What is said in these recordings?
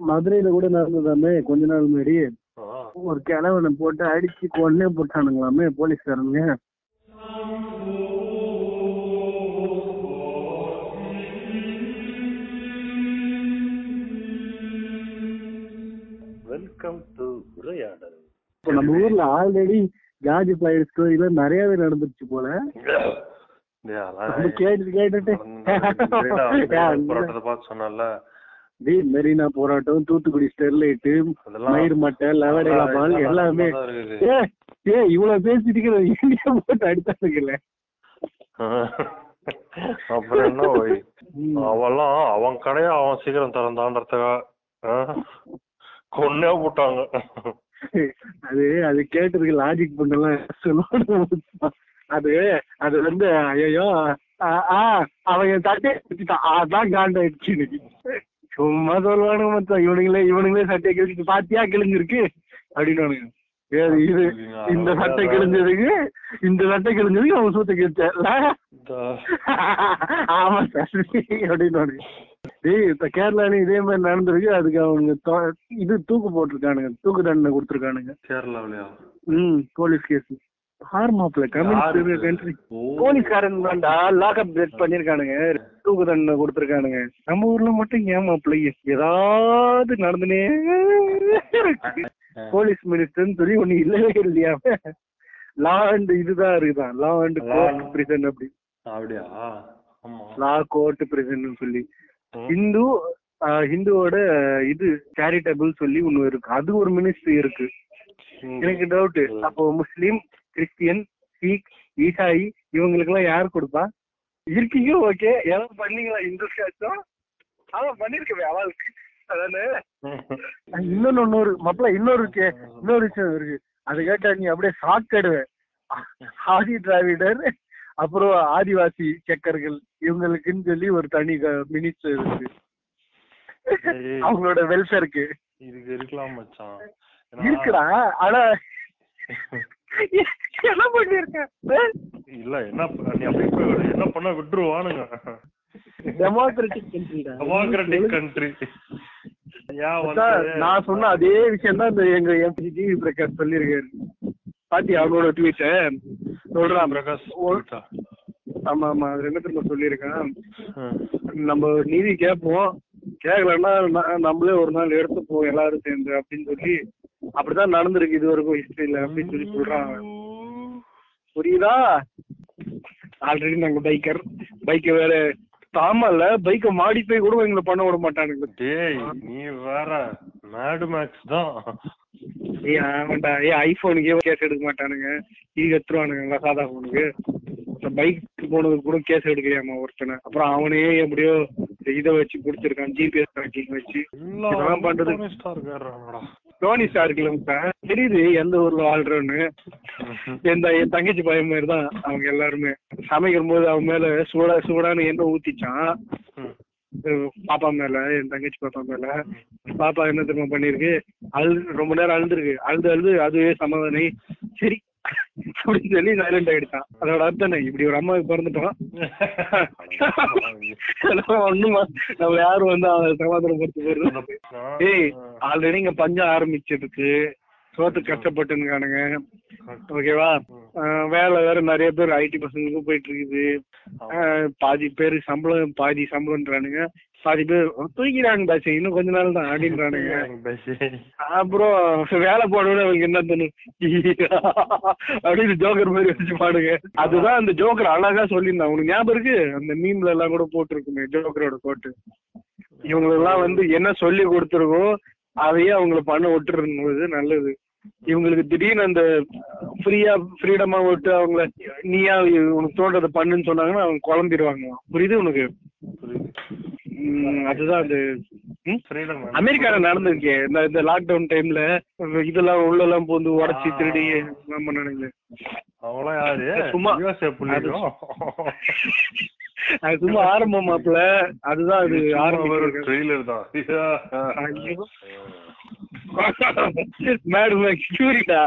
மதுரையில கூட நடந்ததாமே கொஞ்ச நாள் முன்னாடி. ஒரு கிழவனை போட்டு அடிச்சு கொன்னே போட்டானுங்களாமே போலீஸ்காரங்க வெல்கம் டு உரையாடல். இப்ப நம்ம ஊர்ல ஆல்ரெடி ஜார்ஜ் பிளைட் ஸ்டோரியில நிறையவே நடந்துருச்சு போல. கேட்டு கேட்டுட்டு மெரினா- டேய், மெரினா போராட்டம் தூத்துக்குடி ஸ்டெர்லைட் அதெல்லாம் மயிர் மட்டை லவடேலா பால் எல்லாமே. ஏ ஏ இவ்வளவு பேசிட்டு இந்தியா போட்டு அடித்தானுங்கல்ல அப்புறம் என்ன அவெல்லாம் அவன் கடையை அவன் சீக்கிரம் திறந்தான்றதுக்காக? கொன்னே போட்டாங்க. அது அது கேட்டதுக்கு லாஜிக் பண்ணலாம் அது அது வந்து ஐயோ அவன் வச்சுட்டான் அதான் காண்டாயிடுச்சு சும்மா சொல்லுவானுங்க மொத்தம் இவனுங்களே இவனுங்களே சட்டையை கிழிச்சு பாத்தியா கிழிஞ்சிருக்கு? அப்படின்னு இது இந்த சட்டை கிழிஞ்சதுக்கு இந்த சட்டை கிழிஞ்சதுக்கு அவன் சூத்த கிழிச்சல இந்த- ஆமா சார். அப்படின்னு டேய் இப்ப கேரளால இதே மாதிரி நடந்திருக்கு. அதுக்கு அவனுங்க இது தூக்கு போட்டிருக்கானுங்க. தூக்கு தண்டனை கொடுத்துருக்கானுங்க. கேரளாவிலயா? ம் போலீஸ் கேஸ். யாரு? கண்ட்ரி ஓ. போலீஸ்காரன் தான்டா லாக்அப் டெத் பண்ணிருக்கானுங்க. தூக்கு தண்டனை கொடுத்துருக்கானுங்க. நம்ம ஊர்ல மட்டும் ஏமாப்ல ஏதாவது நடந்துனே. போலீஸ் மினிஸ்டர்னு சொல்லி ஒண்ணு இல்லவே இல்லையா? லா அண்ட் இதுதான் இருக்குதான். லா அண்ட் கோர்ட் பிரிசன் அப்படி. அப்படியா? லா கோர்ட் பிரிசன் சொல்லி. ஹிந்து ஹிந்துவோட இது சேரிட்டபிள் சொல்லி ஒண்ணு இருக்கு. அது ஒரு மினிஸ்ட்ரி இருக்கு. எனக்கு டவுட் அப்போ முஸ்லீம் கிறிஸ்டியன் சீக் ஈசாயி இவங்களுக்கு எல்லாம் யார் கொடுப்பா? இருக்கீங்க ஓகே எல்லாம் பண்ணீங்களா? இந்துஸ்காச்சும் அதான் பண்ணிருக்கவே அவளுக்கு அதானே? இன்னொன்னு ஒண்ணு மாப்பிள்ள இன்னொரு கே- இன்னொரு விஷயம் இருக்கு. அது கேட்டா நீ அப்படியே ஷாக்கடுவேன் ஆதி திராவிடர் அப்புறம் ஆதிவாசி செக்கர்கள் இவங்களுக்குன்னு சொல்லி ஒரு தனி மினிஸ்டர் இருக்கு. அவங்களோட வெல்ஃபேருக்கு இதுக்கு இருக்கலாம் மச்சான். இருக்குடா ஆனா என்ன பண்ணிருக்க? இல்ல என்ன நீ அப்படி போய் விடு. என்ன பண்ண விட்டுருவானுங்க. டெமோக்ராட்டிக் கண்ட்ரிடா டெமோக்ராட்டிக் கண்ட்ரி நான் சொன்ன அதே விஷயம் தான் இந்த எங்க எம்பி ஜிவி பிரகாஷ் சொல்லியிருக்காரு. பாத்தி அவனோட ட்வீட்ட சொல்றான் பிரகாஷ்? ஆமா ஆமா. அது என்ன திரும்ப சொல்லியிருக்கான். நம்ம நீதி கேட்போம். கேட்கலன்னா நம்மளே ஒரு நாள் எடுத்துப்போம் எல்லாரும் சேர்ந்து அப்படின்னு சொல்லி அப்படிதான் நடந்திருக்கு இது வரைக்கும் ஹிஸ்டரியில அப்படின்னு சொல்லி அவன். புரியுதா? ஆல்ரெடி நாங்க பைக்கர் பைக்க வேற தாமல்ல பைக்க மாடிஃபை கூட எங்களை பண்ண விட மாட்டானுங்க. டேய் நீ வேற மேடு மேக்ஸ் தான். ஏய் ஆமாண்டா. ஏ ஐபோனுக்கே கேஸ் எடுக்க மாட்டானுங்க. இது எடுத்துருவானுங்க சாதா போனுக்கு பைக் போனதுக்கு கூட கேஸ் எடுக்கலையாமா ஒருத்தனை. அப்புறம் அவனே எப்படியோ இதை வச்சு பிடிச்சிருக்கான் ஜிபிஎஸ் ட்ராக்கிங் வச்சு. இதெல்லாம் பண்றது தோனி ஸ்டார் இருக்காங்கடா தெரியுது எந்த ஊர்ல வாழ்றோன்னு. என் என் தங்கச்சி பையன் மாதிரி தான் அவங்க எல்லாருமே. சமைக்கும் போது அவன் மேல சூடா சூடான்னு எண்ணெய் ஊத்திச்சான். பாப்பா மேல என் தங்கச்சி பாப்பா மேல. பாப்பா என்ன திரும்ப பண்ணிருக்கு? அழுது ரொம்ப நேரம் அழுதுருக்கு. அழுது அழுது அதுவே சமாதானி சரி அப்படின்னு சொல்லி சைலண்ட் ஆயிடுச்சான் அதோட அர்த்தம் இப்படி ஒரு அம்மாவுக்கு பிறந்துட்டோம். ஒண்ணுமா? நம்ம யாரும் வந்து அவன் சமாதானப்படுத்தி போயிடுறது ஏய் ஆல்ரெடி இங்க பஞ்சம் ஆரம்பிச்சிருக்கு. சோத்துக்கு கஷ்டப்பட்டுனுக்கானுங்க ஓகேவா? வேலை வேற நிறைய பேர் ஐடி பசங்களுக்கும் போயிட்டு இருக்குது. பாதி பேர் சம்பளம் பாதி சம்பளம்ன்றானுங்க. பாதி பேர் தூக்கிறாங்க பாசி இன்னும் கொஞ்ச நாள் தான் அப்படின்றானுங்க அப்புறம் வேலை போடவே அவங்க என்ன தோணும் அப்படின்னு ஜோக்கர் மாதிரி வச்சு பாடுங்க. அதுதான் அந்த ஜோக்கர் அழகா சொல்லியிருந்தான். உனக்கு ஞாபகம் இருக்கு? அந்த மீம்ல எல்லாம் கூட போட்டிருக்குமே ஜோக்கரோட கோட்டு இவங்களெல்லாம் வந்து என்ன சொல்லி கொடுத்துருக்கோ அதையே அவங்கள பண்ண விட்டுருந்தது நல்லது. இவங்களுக்கு திடீர்னு அந்த ஃப்ரீயா ஃப்ரீடமா விட்டு அவங்கள நீயா உனக்கு தோன்றதை பண்ணுன்னு சொன்னாங்கன்னா அவங்க குழம்பிடுவாங்க புரியுது உனக்கு? உம், அதுதான் அது? அமெரிக்கால நடந்திருக்கே. இந்த இந்த லாக்டவுன் டைம்ல இதெல்லாம் உள்ள எல்லாம் போந்து உடச்சி திருடி நினைங்க அவங்களாம் யாரு? சும்மா. அது சும்மா ஆரம்பம் மாப்ள அதுதான் அது தான். மேடம் கியூரிட்டா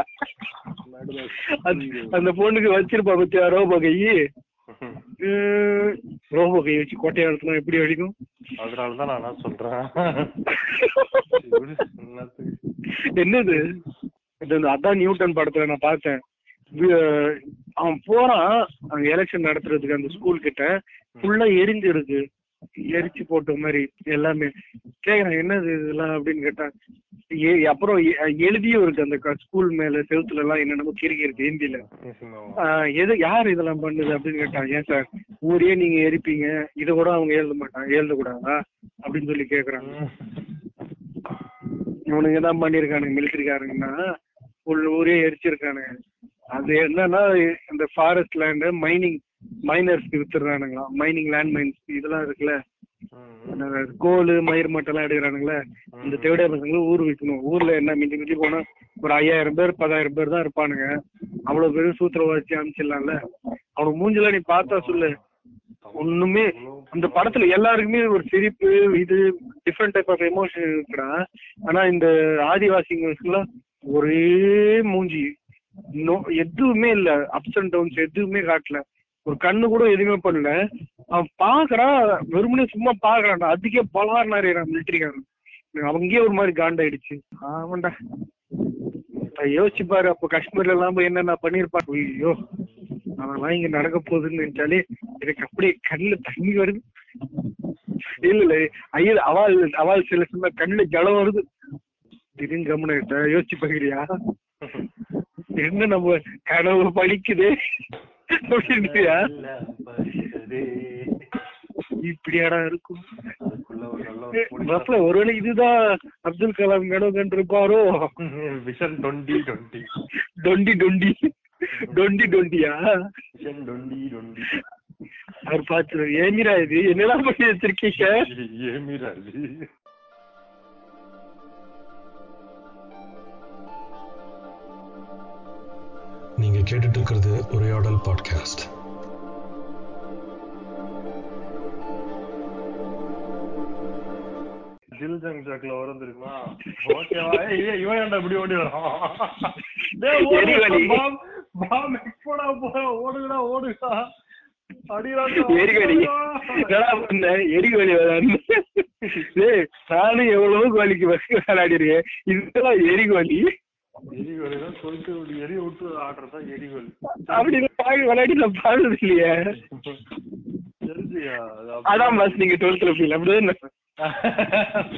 அந்த பொண்ணுக்கு வச்சிருப்பா பத்தியா ரோபோ கை உம், ரோபோ கை வச்சு கொட்டையை எடுத்தோம் எப்படி அடிக்கும் அதனாலதான் நான் சொல்றேன். என்னது? இது அதான் நியூட்டன் படத்துல நான் பார்த்தேன். அவன் போறான் எலெக்ஷன் நடத்துறதுக்கு அந்த ஸ்கூல் கிட்ட. ஃபுல்லா எரிஞ்சிருக்கு. எரிச்சு போட்ட மாதிரி எல்லாமே. கேக்குறேன் என்னது இதெல்லாம் அப்படின்னு கேட்டான் ஏ- அப்புறம் எழுதியும் இருக்கு அந்த ஸ்கூல் மேல செவுத்துல எல்லாம் என்னென்னமோ கிறுக்கி இருக்கு ஹிந்தில. ஆஹ் எது யார் இதெல்லாம் பண்ணுது அப்படின்னு கேட்டான் ஏன் சார்? ஊரே நீங்க எரிப்பீங்க. இதை கூட அவங்க எழுத மாட்டாங்க. எழுதக்கூடாதா அப்படின்னு சொல்லி கேக்குறாங்க. இவனுங்க தான் பண்ணிருக்கானுங்க? மிலிட்டரிக்காரங்கன்னா ஃபுல் ஊரே எரிச்சிருக்கானுங்க. அது என்னன்னா இந்த ஃபாரஸ்ட் லேண்டு மைனிங் மைனர்ஸ்க்கு வித்துறானுங்களாம் மைனிங் லேண்ட் மைன்ஸ் இதெல்லாம் இருக்குல்ல? கோல் மயிர் மட்டெல்லாம் எடுக்கிறானுங்களே? இந்த தேவடைய பசங்களை ஊர் விற்கணும் ஊர்ல என்ன மிஞ்சி மிஞ்சி போனா ஒரு ஐயாயிரம் பேர் பதாயிரம் பேர் தான் இருப்பானுங்க. அவ்வளவு பேரும் சூத்திர வச்சு அனுப்பிச்சிடலாம்ல அவனுக்கு மூஞ்சில நீ பார்த்தா சொல்லு. ஒண்ணுமே அந்த படத்துல எல்லாருக்குமே ஒரு சிரிப்பு இது டிஃப்ரெண்ட் டைப் ஆஃப் எமோஷன் இருக்குடா. ஆனா இந்த ஆதிவாசிங்களுக்குலாம் ஒரே மூஞ்சி. எதுவுமே இல்ல. அப்ஸ் அண்ட் டவுன்ஸ் எதுவுமே காட்டல. ஒரு கண்ணு கூட எதுவுமே பண்ணல. அவன் பாக்குறான் வெறுமனே சும்மா பாக்குறான் அதுக்கே பலார் நிறைய மிலிட்டரிக்காரன் அவங்கயே ஒரு மாதிரி காண்டாயிடுச்சு. ஆமாண்டா. யோசிச்சு பாரு அப்போ காஷ்மீர்ல எல்லாம் போய் என்னென்ன பண்ணிருப்பான் ஐயோ அதெல்லாம் இங்க நடக்க போகுதுன்னு நினைச்சாலே எனக்கு அப்படியே கண்ணுல தண்ணி வருது. இல்ல இல்ல ஐயோ அவால் அவால் சில சொன்ன கண்ணுல ஜலம் வருது. திடீர்னு கம்முன்னு யோசிச்சு பாக்குறியா? என்ன நம்ம கனவு பழிக்குது? இப்படியாடா இருக்கும். ஒருவேளை இதுதான் அப்துல் கலாம் கனவு கண்டிருப்பாரோ vision twenty twenty twenty twenty. Twenty டொண்டியா? Vision twenty twenty அவர் பார்த்து ஏமிரா இது? என்னடா பண்ணி வச்சிருக்கீங்க? ஏமிரா கேட்டுட்டு இருக்கிறது உரையாடல் பாட்காஸ்ட் ஜில் ஜங் ஜாக்ல வரும் தெரியுமா? ஓகேவா ஏய் இவன் ஏன்டா இப்படி ஓடி வரான்? டேய் ஓடு, எரிவலி. பாம் பாம் எப்படா போற ஓடுடா ஓடுடா. நானும் எவ்வளவோ கோழிக்கு பஸ் விளையாடிருக்கேன். இதெல்லாம் எரிகோலி எரிகோலி தான் சொல்லிட்டு இப்படி எரி விட்டு ஆடுறதா எரிகோலி. அப்படி பாவி விளையாடி நான் பார்த்தது இல்லையே. தெரிஞ்சியா? அதான் பஸ் நீங்க டுவெல்த்ல ஃபீல் அப்படிதான்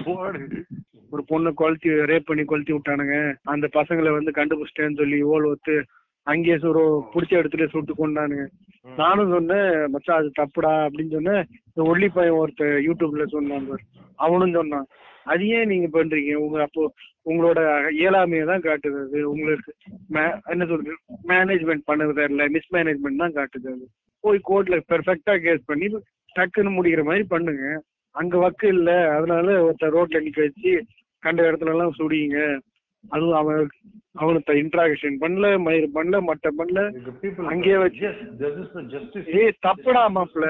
போடு. ஒரு பொண்ணை கொளுத்தி ரேப் பண்ணி கொளுத்தி விட்டானுங்க. அந்த பசங்களை வந்து கண்டுபிடிச்சிட்டேன்னு சொல்லி ஓல் ஒத்து அங்கேயே சுரு பிடிச்ச இடத்துல சுட்டு கொண்டானுங்க நானும் சொன்னேன் மச்சான் அது தப்புடா அப்படின்னு சொன்னேன். ஒல்லி பையன் ஒருத்தர் யூடியூப்ல சொன்னான் பாரு. அவனும் சொன்னான் அது ஏன் நீங்க பண்றீங்க? உங்க அப்போ உங்களோட இயலாமையை தான் காட்டுது அது உங்களுக்கு என்ன சொல்றது? மேனேஜ்மெண்ட் பண்ணது தெரியல மிஸ்மேனேஜ்மெண்ட் தான் காட்டுது அது போய் கோர்ட்ல பெர்ஃபெக்டா கேஸ் பண்ணி டக்குன்னு முடிக்கிற மாதிரி பண்ணுங்க. அங்க வக்கு இல்ல. அதனால ஒருத்தர் ரோட்ல நிக்க வச்சு கண்ட இடத்துல எல்லாம் சுடிங்க அதுவும் அவன் அவனுக்கு இன்ட்ராகேஷன் பண்ணல மயிர் பண்ணல மட்டை பண்ணல. அங்கேயே வச்சு ஏய் தப்புடா இங்க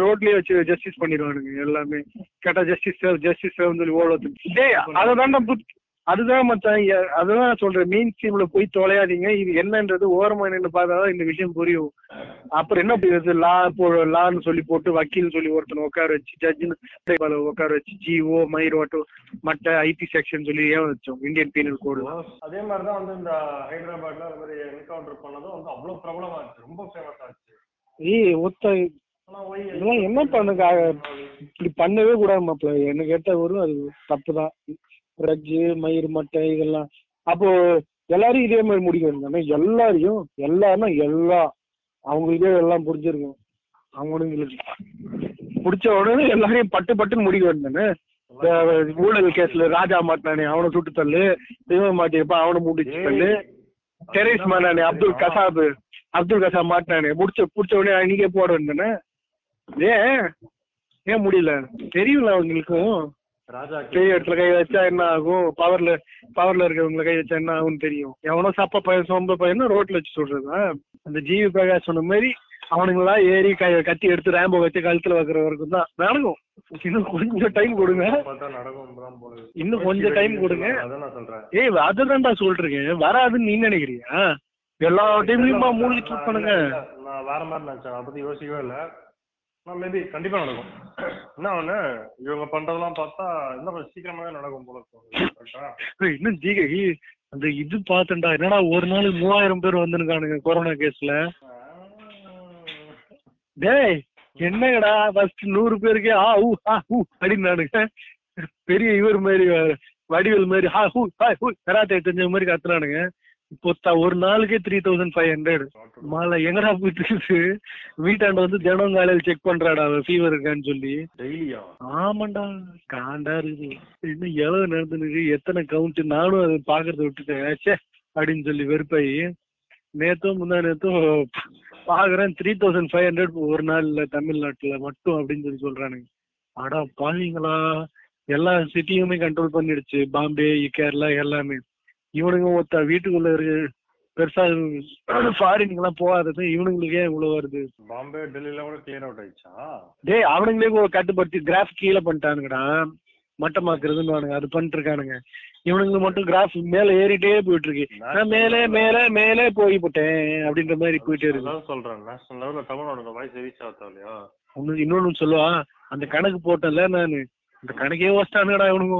ரோட்லயே வச்சு ஜஸ்டிஸ் பண்ணிடுவானுங்க எல்லாமே. கேட்டா ஜஸ்டிஸ் சேவ் ஜஸ்டிஸ் சேவ் சொல்லி ஓடுறது டேய் அதுதான் மச்சான் அதுதான் சொல்றேன் மெயின் ஸ்ட்ரீம்ல போய் தொலையாதீங்க இது என்னன்றது ஓரமா நின்று பார்த்தாதான் இந்த விஷயம் புரியும். அப்புறம் என்ன புரியுது லா போ லான்னு சொல்லி போட்டு வக்கீல் சொல்லி ஒருத்தனை உட்கார வச்சு ஜட்ஜுன்னு உட்கார வச்சு ஜிஓ மயிர் ஓட்டோ மற்ற ஐபி செக்ஷன் சொல்லி ஏன் வச்சோம்? இந்தியன் பீனல் கோடு அதே மாதிரி தான் வந்து இந்த ஹைதராபாத்ல அது மாதிரி என்கவுண்டர் பண்ணதும் வந்து அவ்வளவு பிரபலமா இருந்துச்சு ரொம்ப ஃபேமஸ் ஆச்சு ஏய் ஒத்த இதெல்லாம் என்ன பண்ணுங்க? இப்படி பண்ணவே கூடாது மாப்பிள்ள. என்ன கேட்டா வரும். அது தப்பு தான் ரஜ்ஜு மயிர் மட்டை இதெல்லாம். அப்போ எல்லாரும் இதே மாதிரி முடிக்கணும் தானே? எல்லாரையும் எல்லாருன்னா எல்லா அவங்களுக்கே எல்லாம் புரிஞ்சிருக்கும் அவங்களுக்கு பிடிச்ச உடனே எல்லாரையும் பட்டு பட்டுன்னு முடிக்க வேண்டும் ஊழல் கேஸ்ல ராஜா மாட்டானே அவனை சுட்டு தள்ளு. தெய்வம் மாட்டியப்ப அவனை முடிச்சு தள்ளு. டெரரிஸ்ட் மாட்டானே அப்துல் கசாப் அப்துல் கசாப் மாட்டானே முடிச்ச பிடிச்ச உடனே அன்னைக்கே போட வேண்டியதானே ஏன்? ஏன் முடியல? தெரியும்ல அவங்களுக்கும். பெரிய இடத்துல கை வச்சா என்ன ஆகும்? பவர்ல பவர்ல இருக்கிறவங்கள கை வச்சா என்ன ஆகும்னு தெரியும். எவனோ சப்ப பையன் சொம்ப பையன் ரோட்ல வச்சு சொல்றதா? அந்த ஜிவி பிரகாஷ் சொன்ன மாதிரி அவனுங்களாம் ஏறி கை கத்தி எடுத்து ரேம்போ வச்சு கழுத்துல வைக்கிற வரைக்கும் தான் நடக்கும். இன்னும் கொஞ்சம் டைம் கொடுங்க. இன்னும் கொஞ்சம் டைம் கொடுங்க. ஏய் அதுதான்டா சொல்றேன் வராதுன்னு நீ நினைக்கிறியா? எல்லா டைம்லயுமா இருப்பானுங்க நான் வேற மாதிரி நினைச்சேன். அதை பத்தி யோசிக்கவே இல்ல. மேபி கண்டிப்பா நடக்கும். என்ன ஒண்ணு இவங்க பண்றதெல்லாம் பார்த்தா இன்னும் கொஞ்சம் சீக்கிரமாவே நடக்கும் போல இன்னும் ஜிகே அந்த இது பாத்துண்டா என்னடா ஒரு நாள் மூவாயிரம் பேர் வந்துருக்கானுங்க கொரோனா கேஸ்ல டேய் என்னங்கடா ஃபர்ஸ்ட் நூறு பேருக்கு ஆ ஊ ஆ ஊ அப்படின்னு பெரிய இவர் மாதிரி வடிவல் வடிவேல் மாதிரி ஹா ஹூ ஹா ஹூ கராத்தே தெரிஞ்ச மாதிரி கத்துனானுங்க. இப்போ ஒரு நாளுக்கே த்ரீ தௌசண்ட் ஃபைவ் ஹண்ட்ரட் மாலை எங்கடா போயிட்டு இருக்கு வீட்டாண்ட வந்து தினம் காலையில் செக் பண்றாடா ஃபீவர் இருக்கான்னு சொல்லி. டெய்லியா? ஆமாண்டா காண்டா இருக்குது. இன்னும் எவ்வளவு நடந்துருக்கு? எத்தனை கவுண்ட் நானும் அதை பாக்குறத விட்டுட்டேன். ச்சே அப்படின்னு சொல்லி வெறுப்பாயி நேத்தும் முந்தா நேத்தும் பாக்குறேன் த்ரீ தௌசண்ட் ஃபைவ் ஹண்ட்ரட் ஒரு நாள்ல தமிழ்நாட்டுல மட்டும் அப்படின்னு சொல்லி சொல்றானுங்க. அடா பாவீங்களா. எல்லா சிட்டியுமே கண்ட்ரோல் பண்ணிடுச்சு. பாம்பே கேரளா எல்லாமே. இவனுங்க ஒருத்த வீட்டுக்குள்ள இருக்கு பெருசா ஃபாரினுக்கு எல்லாம் போகாதது இவனுங்களுக்கு ஏன் இவ்வளவு வருது. பாம்பே டெல்லில கூட கிளியர் அவுட் ஆயிடுச்சா? டேய் அவனுங்களே கட்டுப்படுத்தி கிராஃப் கீழே பண்ணிட்டானுங்கடா. மட்டமாக்குறதுன்னு அது பண்ணிட்டு இருக்கானுங்க இவனுங்க மட்டும் கிராஃப் மேல ஏறிட்டே போயிட்டு இருக்கு நான் மேலே மேலே மேலே போய் போட்டேன் அப்படின்ற மாதிரி போயிட்டே இருக்கு. சொல்றேன் நேஷனல் லெவல்ல தமிழ்நாடு வாய்ஸ் ரீச் ஆகுதா இல்லையா? இன்னொன்னு சொல்லுவா அந்த கணக்கு போட்டேன்ல நானு. இந்த கணக்கே வச்சிட்டானுங்கடா இவனுங்க.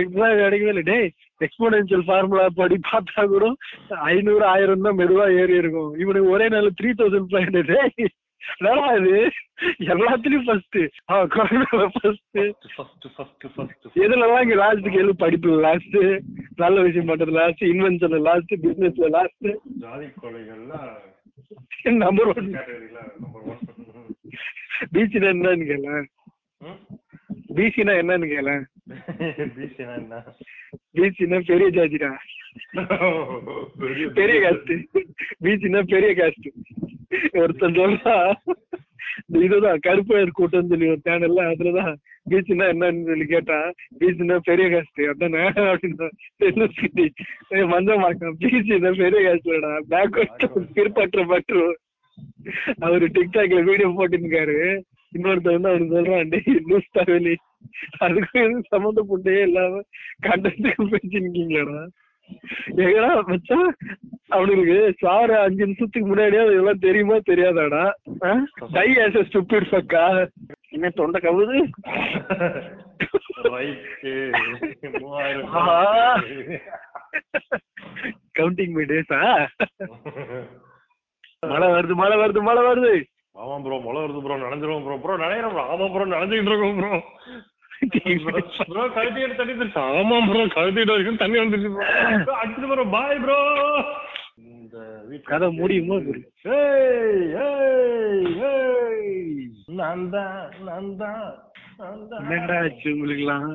இப்பதான் கிடைக்கவே இல்லை. டேய் எக்ஸ்போனென்சியல் ஃபார்முலா படி பார்த்தா கூட ஐநூறு ஆயிரம் தான் மெதுவா ஏறி இருக்கும். இவனுக்கு ஒரே நாள் த்ரீ தௌசண்ட் ஃபைவ் ஹண்ட்ரட் டேய் என்னடா இது? எல்லாத்துலயும் ஃபர்ஸ்ட் ஆ ஃபர்ஸ்ட் எதுலலாம் இங்க லாஸ்ட் கேளு படிப்புல லாஸ்ட் நல்ல விஷயம் பண்றது லாஸ்ட் இன்வென்ஷன்ல லாஸ்ட் பிசினஸ்ல லாஸ்ட் ஜாதி நம்பர் ஒன் பிசினா என்னன்னு கேள. பிசினா என்னன்னு கேள. பிசினா என்ன? பிசினா பெரிய ஜாதிடா. பெரிய காஸ்ட் பீச்னா பெரிய காஸ்ட் ஒருத்தன் இந்த இதுதான் கருப்பையர் கூட்டம் சொல்லி ஒரு சேனல்ல அதுலதான் பீச்னா என்னன்னு சொல்லி கேட்டான் பீச்னா பெரிய காஸ்ட் அதானே? அப்படின்னு மஞ்ச மார்க்கம் பீச்னா பெரிய காஸ்ட்லடா பேக்வர்ட் பிற்பற்ற பற்று அவரு டிக்டாக்ல வீடியோ போட்டுருக்காரு இன்னொருத்தர் வந்து அவரு சொல்றான் டேய் லூஸ் தகவலி அதுக்கு சம்மந்தப்பட்டே இல்லாம கண்டத்துக்கு பேசிருக்கீங்களாடா எங்கடா மச்சான்? அவனுக்கு சாரு அஞ்சு நிமிஷத்துக்கு முன்னாடியே அது எல்லாம் தெரியுமா தெரியாதாடா? டை ஆஸ் ஸ்டூபிட் ஃபக்கா என்ன தொண்டை கவுது. கவுண்டிங் மை டேஸா மழை வருது மழை வருது மழை வருது. ஆமா ப்ரோ மழை வருது ப்ரோ நனைஞ்சிரும் ப்ரோ ப்ரோ நனையிறோம் ப்ரோ ஆமா ப்ரோ நனைஞ்சிட்டு இருக்கோம் ப்ரோ ப்ரோ கழுத்திட்டு தண்ணி வந்துருச்சு ஆமா ப்ரோ கழுத்திட்டு வரைக்கும் தண்ணி வந்துருச்சு ப்ரோ அடிச்சுட்டு ப்ரோ பாய் ப்ரோ இந்த வீட்டு கதை முடியுமா நான் தான் நான் தான் என்னடா ஆச்சு உங்களுக்குலாம்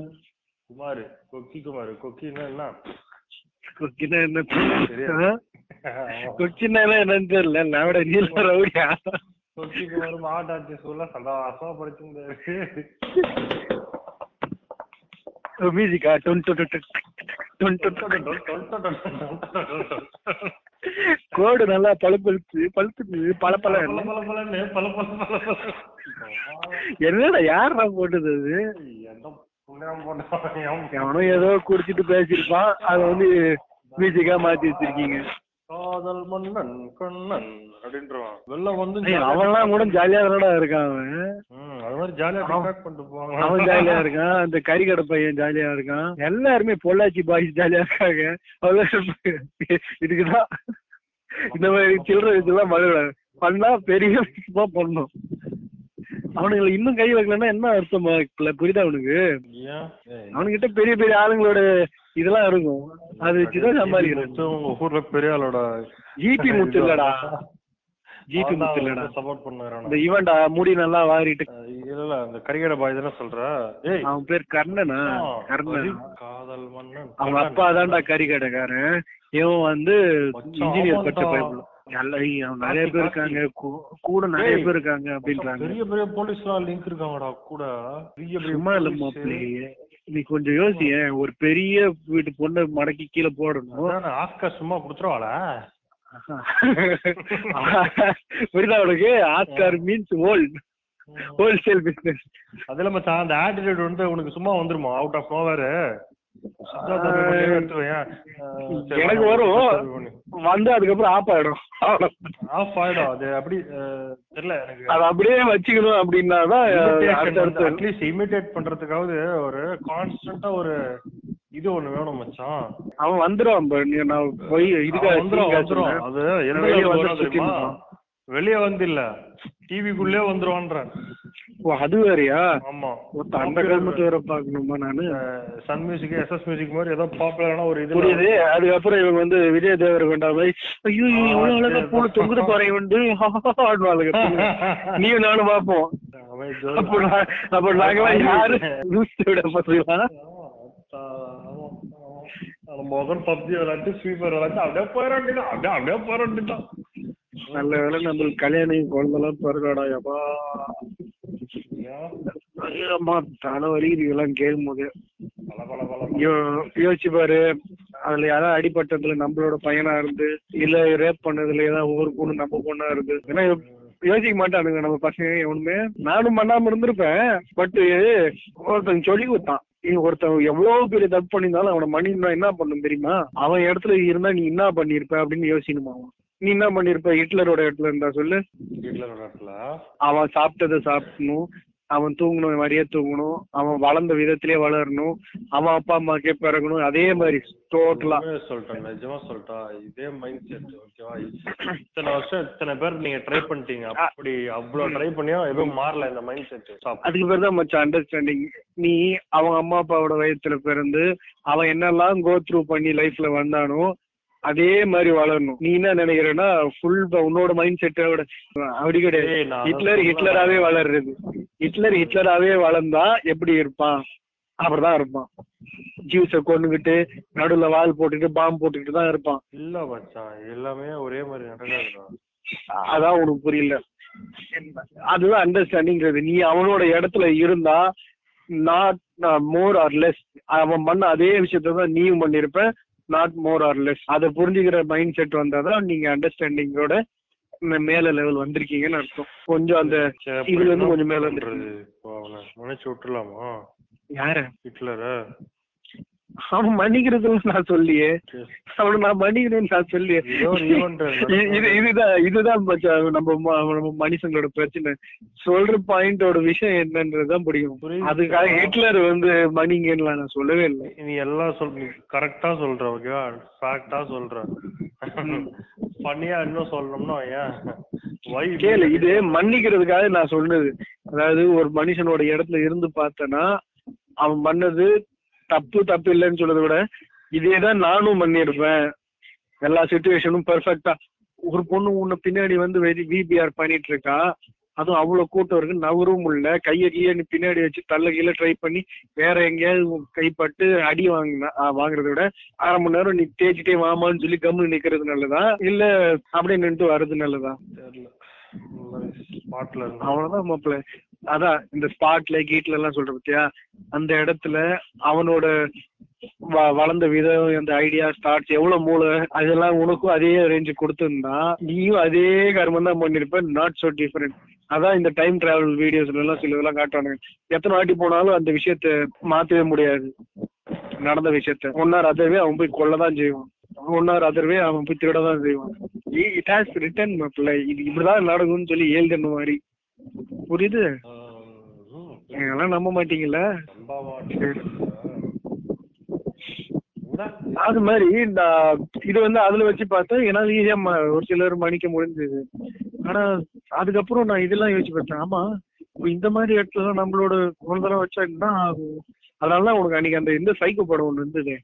குமார் கொக்கி குமார். கொக்கின்னா என்ன? கொக்கினா என்ன? கொக்கினா என்னன்னு தெரியல. நான் நீல ரவுடியா? கொக்கி குமார் மாவட்ட ஆட்சி ஸ்கூல்ல சந்தோஷமா படிச்சிருந்தாரு மியூசிக்கா டொன் டொன் டொன் டொன் டொன் டொன் கோடு நல்லா பழுப்பழுத்து பழுத்துது பல பல பல என்னடா யாரா போட்டது அது என்ன புண்ணியம் போட்டவன் எவனோ ஏதோ குடிச்சிட்டு பேசியிருப்பான் அதை வந்து மியூசிக்கா மாத்தி வச்சிருக்கீங்க காதல் மன்னன் கண்ணன் அப்படின்றான் வெள்ளம் வந்து அவன்லாம் கூட ஜாலியா தானடா இருக்கான் அவன். அது மாதிரி ஜாலியா பண்ணிட்டு போவாங்க அவன் ஜாலியா இருக்கான். அந்த கறிக்கடை பையன் ஜாலியா இருக்கான். எல்லாருமே பொள்ளாச்சி பாய்ஸ் ஜாலியா இருக்காங்க. அவ்வளவு இதுக்குதான். இந்த மாதிரி சில்லற இதெல்லாம் மழை பண்ணா பெரிய பண்ணும் அவனுங்களை இன்னும் கை வைக்கலன்னா என்ன அர்த்தம் புரியுதா அவனுக்கு அவனுகிட்ட பெரிய பெரிய ஆளுங்களோட இதெல்லாம் இருக்கும். அதை வச்சுதான் உங்க ஊர்ல பெரிய ஆளோட ஜிபி முத்து இல்லடா. ஜிபி முத்து இல்லடா. சப்போர்ட் பண்ணுறான். இந்த இவன்டா முடி நல்லா வாரிட்டு. இல்ல அந்த கரிகடை பாய் தானே சொல்ற? ஏய். அவன் பேர் கர்ணனா? கர்ணன். காதல் மன்னன். அவங்க அப்பா தான்டா கறிக்கடைக்காரன் இவன் வந்து இன்ஜினியர் பட்ட ஆமாண்டா. நிறைய பேர் இருக்காங்க. கூட நிறைய பேர் இருக்காங்க அப்படின்றாங்க. பெரிய பெரிய போலீஸ்லாம் லிங்க் இருக்காங்கடா கூட. பெரிய சும்மா இல்ல. மாப்பிள்ளை நீ கொஞ்சம் யோசியேன் ஒரு பெரிய வீட்டு பொண்ணை மடக்கி கீழே போடணும்? ஆஸ்கர் சும்மா குடுத்துருவாளா? புரியுதா உனக்கு? Oscar means old wholesale business அதுல மச்சான் அந்த ஆட்டிடியூட் வந்து உனக்கு சும்மா வந்துருமா? அவுட் ஆஃப் நோவேர் எனக்கு வரும். வந்து அதுக்கப்புறம் ஆஃப் ஆயிடும். ஆஃப் ஆயிடும். அது அப்படி தெரியல எனக்கு. அதை அப்படியே வச்சுக்கணும் அப்படின்னா தான் அடுத்தடுத்து அட்லீஸ்ட் இமிட்டேட் பண்றதுக்காவது ஒரு கான்ஸ்டன்டா ஒரு இது ஒண்ணு வேணும் மச்சான். அவன் நான் போய் இதுக்காக வந்துரும். சொன்னேன். அது எந்த வெளிய வந்து இல்ல டிவிக்குள்ளே வந்துருவான்ற ஓ அது வேறயா? ஆமா. அந்த கிராமத்து வேற பாக்கணுமா நானு? சன் மியூசிக் எஸ்எஸ் மியூசிக் மாதிரி ஏதோ பாப்புலரான ஒரு இது புரியுது. அதுக்கப்புறம் இவங்க வந்து விஜய் தேவர் கொண்டா மாதிரி ஐயோ இவ்வளவு அழகா பூல தொங்குது பாரு வந்து ஆடுவாளுங்க. நீயும் நானும் பாப்போம் அப்போ அப்போ நாங்களாம் யாரு? லூஸ் விட ஆமா. அந்த மகன் பப்ஜி விளையாட்டு ஸ்வீப்பர் விளையாட்டு அப்படியே போயிடாண்டிட்டான் அப்படியே அப்படியே போயிடாண்டிட்டான் நல்ல வேலை நம்மளுக்கு கல்யாணம் குழந்தைலாம் பிறகாடா அப்பா அம்மா தலை வலிக்குது இதெல்லாம் கேட்கும் போது யோசிச்சு பாரு. அதுல யாராவது அடிபட்டதுல நம்மளோட பையனா இருந்து இல்ல ரேப் பண்ணதுல ஏதாவது ஒரு பொண்ணு நம்ம பொண்ணா இருந்து ஏன்னா யோசிக்க மாட்டானுங்க நம்ம பசங்க எவனுமே. நானும் பண்ணாம இருந்திருப்பேன். பட் ஒருத்தன் சொல்லி கொடுத்தான். ஒருத்தன் எவ்வளவு பெரிய தப்பு பண்ணியிருந்தாலும் அவனை மன்னினா என்ன பண்ணும் தெரியுமா? அவன் இடத்துல இருந்தா நீ என்ன பண்ணிருப்ப அப்படின்னு யோசிக்கணுமா அவன்? நீ என்ன பண்ணிருப்ப? ஹிட்லரோட இடத்துல இருந்தா சொல்லு. ஹிட்லர் இடத்துல? அவன் சாப்பிட்டதை சாப்பிடணும். அவன் தூங்கணும் மாதிரியே தூங்கணும். அவன் வளர்ந்த விதத்திலே வளரணும். அவன் அப்பா அம்மாக்கே பிறகணும் அதே மாதிரி டோட்டலா சொல்லிட்டேன் நிஜமா சொல்லிட்டா இதே மைண்ட் செட் ஓகேவா இத்தனை வருஷம் இத்தனை பேர் நீங்க ட்ரை பண்ணிட்டீங்க. அப்படி அவ்வளவு ட்ரை பண்ணியும் எதுவும் மாறல இந்த மைண்ட் செட் அதுக்கு பேர் தான் மச்சான் அண்டர்ஸ்டாண்டிங் நீ அவங்க அம்மா அப்பாவோட வயசுல பிறந்து அவன் என்னெல்லாம் கோ த்ரூ பண்ணி லைஃப்ல வந்தானோ அதே மாதிரி வளரணும். நீ என்ன நினைக்கிறேன்னா ஃபுல் உன்னோட மைண்ட் செட்டோட அப்படி கிடையாது. ஹிட்லர் ஹிட்லராவே வளர்றது. ஹிட்லர் ஹிட்லராவே வளர்ந்தா எப்படி இருப்பான்? அப்படிதான் இருப்பான். ஜூஸ கொண்டுகிட்டு நடுவுல வால் போட்டுட்டு பாம்பு போட்டுக்கிட்டு தான் இருப்பான். இல்ல மச்சான் எல்லாமே ஒரே மாதிரி நடக்காதுடா. அதான் உனக்கு புரியல. அதுதான் அண்டர்ஸ்டாண்டிங்கிறது நீ அவனோட இடத்துல இருந்தா நாட் மோர் ஆர் லெஸ் அவன் பண்ண அதே விஷயத்த தான் நீயும் பண்ணிருப்ப நாட் மோர் ஆர் லெஸ் அதை புரிஞ்சுக்கிற மைண்ட் செட் வந்தாதான் நீங்க அண்டர்ஸ்டாண்டிங்கோட மேல லெவல் வந்திருக்கீங்கன்னு அர்த்தம். கொஞ்சம் அந்த இதுல இருந்து கொஞ்சம் மேல மன்னிச்சு விட்டுலாமா யார? ஹிட்லர? அவன் மன்னிக்கிறதுல நான் சொல்லியே. அவனை நான் மன்னிக்கிறேன்னு நான் சொல்லியே. இது இதுதான் இதுதான் நம்ம நம்ம மனுஷங்களோட பிரச்சனை. சொல்ற பாயிண்டோட விஷயம் என்னன்றதுதான் பிடிக்கும். அதுக்காக ஹிட்லர் வந்து மணிங்கன்னு நான் சொல்லவே இல்லை. நீ எல்லாம் சொல் கரெக்டா சொல்ற ஓகேவா ஃபேக்டா சொல்ற. பண்ணியா இன்னும் சொல்லணும்னா ஏன் கேளு இது மன்னிக்கிறதுக்காக நான் சொன்னது. அதாவது ஒரு மனுஷனோட இடத்துல இருந்து பார்த்தனா அவன் பண்ணது தப்பு தப்பு இல்லைன்னு சொல்றதை விட இதேதான் நானும் பண்ணியிருப்பேன். எல்லா சுச்சுவேஷனும் பெர்ஃபெக்டா ஒரு பொண்ணு உன்னை பின்னாடி வந்து விபிஆர் பண்ணிட்டு இருக்கா அதுவும் அவ்வளவு கூட்டம் இருக்கு நவரும் இல்ல. கைய கீழே நீ பின்னாடி வச்சு தள்ள கீழே ட்ரை பண்ணி வேற எங்கேயாவது கைப்பட்டு அடி வாங்கினா வாங்குறத விட அரை மணி நேரம் நீ தேய்ச்சிட்டே வாமான்னு சொல்லி கம்முன்னு நிக்கிறது நல்லதா? இல்ல அப்படியே நின்று வர்றது நல்லதா? தெரியல. ஸ்பாட்ல அவ்வளவுதான் மாப்பிள்ள அதான் இந்த ஸ்பாட்ல கீட்ல எல்லாம் சொல்ற பத்தியா? அந்த இடத்துல அவனோட வ- வளர்ந்த விதம் அந்த ஐடியா ஸ்டார்ட்ஸ் எவ்வளவு மூளை அதெல்லாம் உனக்கும் அதே ரேஞ்சு கொடுத்துருந்தா நீயும் அதே கர்மம் தான் பண்ணிருப்ப நாட் சோ டிஃபரெண்ட் அதான் இந்த டைம் டிராவல் வீடியோஸ்ல எல்லாம் சில இதெல்லாம் காட்டுவானுங்க. எத்தனை வாட்டி போனாலும் அந்த விஷயத்த மாத்தவே முடியாது. நடந்த விஷயத்த. ஒன்னா ரதவே அவன் போய் கொள்ளதான் செய்வான். ஒன்னார் அதர்வே அவன் போய் திருட தான் செய்வான். இட் ஹாஸ் ரிட்டர்ன் மாப்பிள்ள இது இப்படிதான் நடக்கும்னு சொல்லி ஏழ்தண்ண மாதிரி. புரியுது? ம், நீங்கெல்லாம் நம்ப மாட்டீங்கல்ல. அது மாதிரி இது வந்து அதுல வச்சு பார்த்தா என்னால ஈஸியா ஒரு சிலர் மன்னிக்க முடிஞ்சது. ஆனா அதுக்கப்புறம் நான் இதெல்லாம் யோசிச்சு பார்த்தேன். ஆமா இந்த மாதிரி இடத்துல நம்மளோட குழந்தைலாம் வச்சா என்ன ஆகும்? அதனால உனக்கு அன்னைக்கு அந்த இந்த சைக்கோ படம் ஒண்ணு இருந்தது.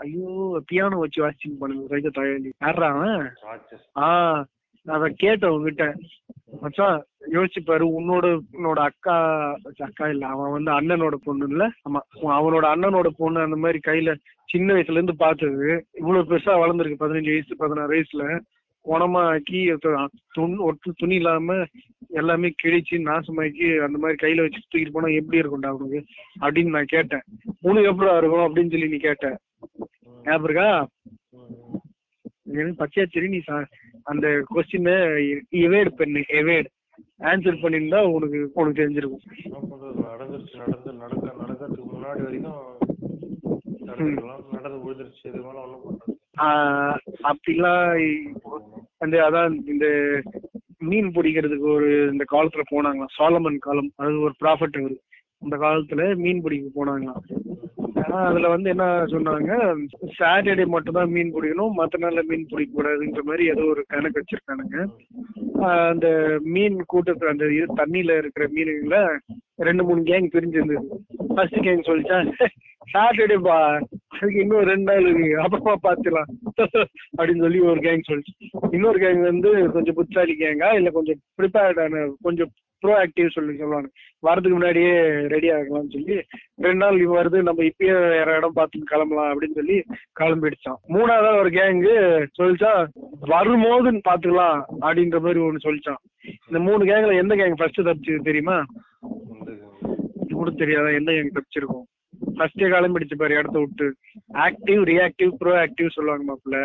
ஐயோ பியானோ வச்சு வாசிங் பண்ணுங்க சைக்கோ தயாரி யாரா அவன். ஆ அத கேட்டேன் உங்ககிட்ட மச்சான் யோசிச்சு பாரு உன்னோட உன்னோட அக்கா அக்கா இல்ல அவன் வந்து அண்ணனோட பொண்ணு இல்ல? ஆமா அவனோட அண்ணனோட பொண்ணு அந்த மாதிரி கையில சின்ன வயசுல இருந்து பார்த்தது. இவ்வளவு பெருசா வளர்ந்துருக்கு பதினஞ்சு வயசு பதினாறு வயசுல. குணமாக்கி துணி ஒட்டு துணி இல்லாம எல்லாமே கிழிச்சு நாசமாக்கி அந்த மாதிரி கையில வச்சு தூக்கிட்டு போனா எப்படி இருக்கும்டா உனக்கு? அப்படின்னு நான் கேட்டேன். உனக்கு எப்படா இருக்கும் அப்படின்னு சொல்லி நீ கேட்ட. ஞாபகம் இருக்கா. எனக்கு பச்சையா சரி நீ அந்த கொஸ்டின் எவேட் பண்ணு எவேட் ஆன்சர் பண்ணியிருந்தா உனக்கு உனக்கு தெரிஞ்சிருக்கும்? நடந்துருச்சு நடந்து நடக்க நடக்கிறதுக்கு முன்னாடி வரைக்கும் இதெல்லாம் நடந்து விழுந்துருச்சு இது மேல ஒண்ணும் பண்றது ஆஹ் அப்படிலாம் அந்த அதான் இந்த மீன் பிடிக்கிறதுக்கு ஒரு இந்த காலத்துல போனாங்களாம். சாலமன் காலம் அது ஒரு ப்ராஃபிட் அவரு. அந்த காலத்துல மீன் பிடிக்க போனாங்களாம். ஆனா அதுல வந்து என்ன சொன்னாங்க? சாட்டர்டே மட்டும் தான் மீன் பிடிக்கணும் மத்த நாள்ல மீன் பிடிக்க கூடாதுன்ற மாதிரி ஏதோ ஒரு கணக்கு வச்சிருக்கானுங்க. ஆஹ் அந்த மீன் கூட்டத்துல அந்த இது தண்ணியில இருக்கிற மீனுங்கள ரெண்டு மூணு கேங் பிரிஞ்சிருந்தது. ஃபர்ஸ்ட் கேங் சொல்லிச்சா சாட்டர்டே பா. அதுக்கு இன்னும் ரெண்டு நாள் இருக்கு. அப்புறமா பாத்துக்கலாம். அப்படின்னு சொல்லி ஒரு கேங் சொல்லிச்சு. இன்னொரு கேங் வந்து கொஞ்சம் புத்தாலி கேங்கா இல்ல கொஞ்சம் ப்ரிப்பேர்டான கொஞ்சம் ப்ரோ ஆக்டிவ் சொல்லி சொல்லுவாங்க. வரதுக்கு முன்னாடியே ரெடி ஆகலாம்னு சொல்லி ரெண்டு நாள் லீவ் வருது. நம்ம இப்பயே வேற இடம் பார்த்து கிளம்பலாம் அப்படின்னு சொல்லி கிளம்பிடுச்சான் மூணாவது ஒரு கேங்கு சொல்லிச்சா வரும்போதுன்னு பாத்துக்கலாம் அப்படின்ற மாதிரி ஒண்ணு சொல்லிச்சான் இந்த மூணு கேங்ல எந்த கேங் ஃபர்ஸ்ட் தப்பிச்சு தெரியுமா? கூட தெரியாதா? எந்த கேங் தப்பிச்சிருக்கும்? ஃபர்ஸ்டே கிளம்பிடுச்சு பாரு இடத்த விட்டு ஆக்டிவ் ரியாக்டிவ் ப்ரோ ஆக்டிவ் சொல்லுவாங்க மாப்பிள்ள.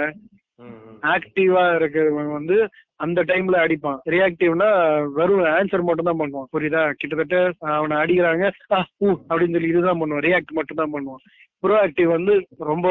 ஆக்டிவா இருக்கிறவன் வந்து அந்த டைம்ல அடிப்பான். ரியாக்டிவ்னா வெறும் ஆன்சர் மட்டும் தான் பண்ணுவான். புரியுதா? கிட்டத்தட்ட அவனை அடிக்கிறாங்க. அப்படின்னு சொல்லி இதுதான் பண்ணுவான். ரியாக்ட் மட்டும் தான் பண்ணுவான். ப்ரோஆக்டிவ் வந்து ரொம்ப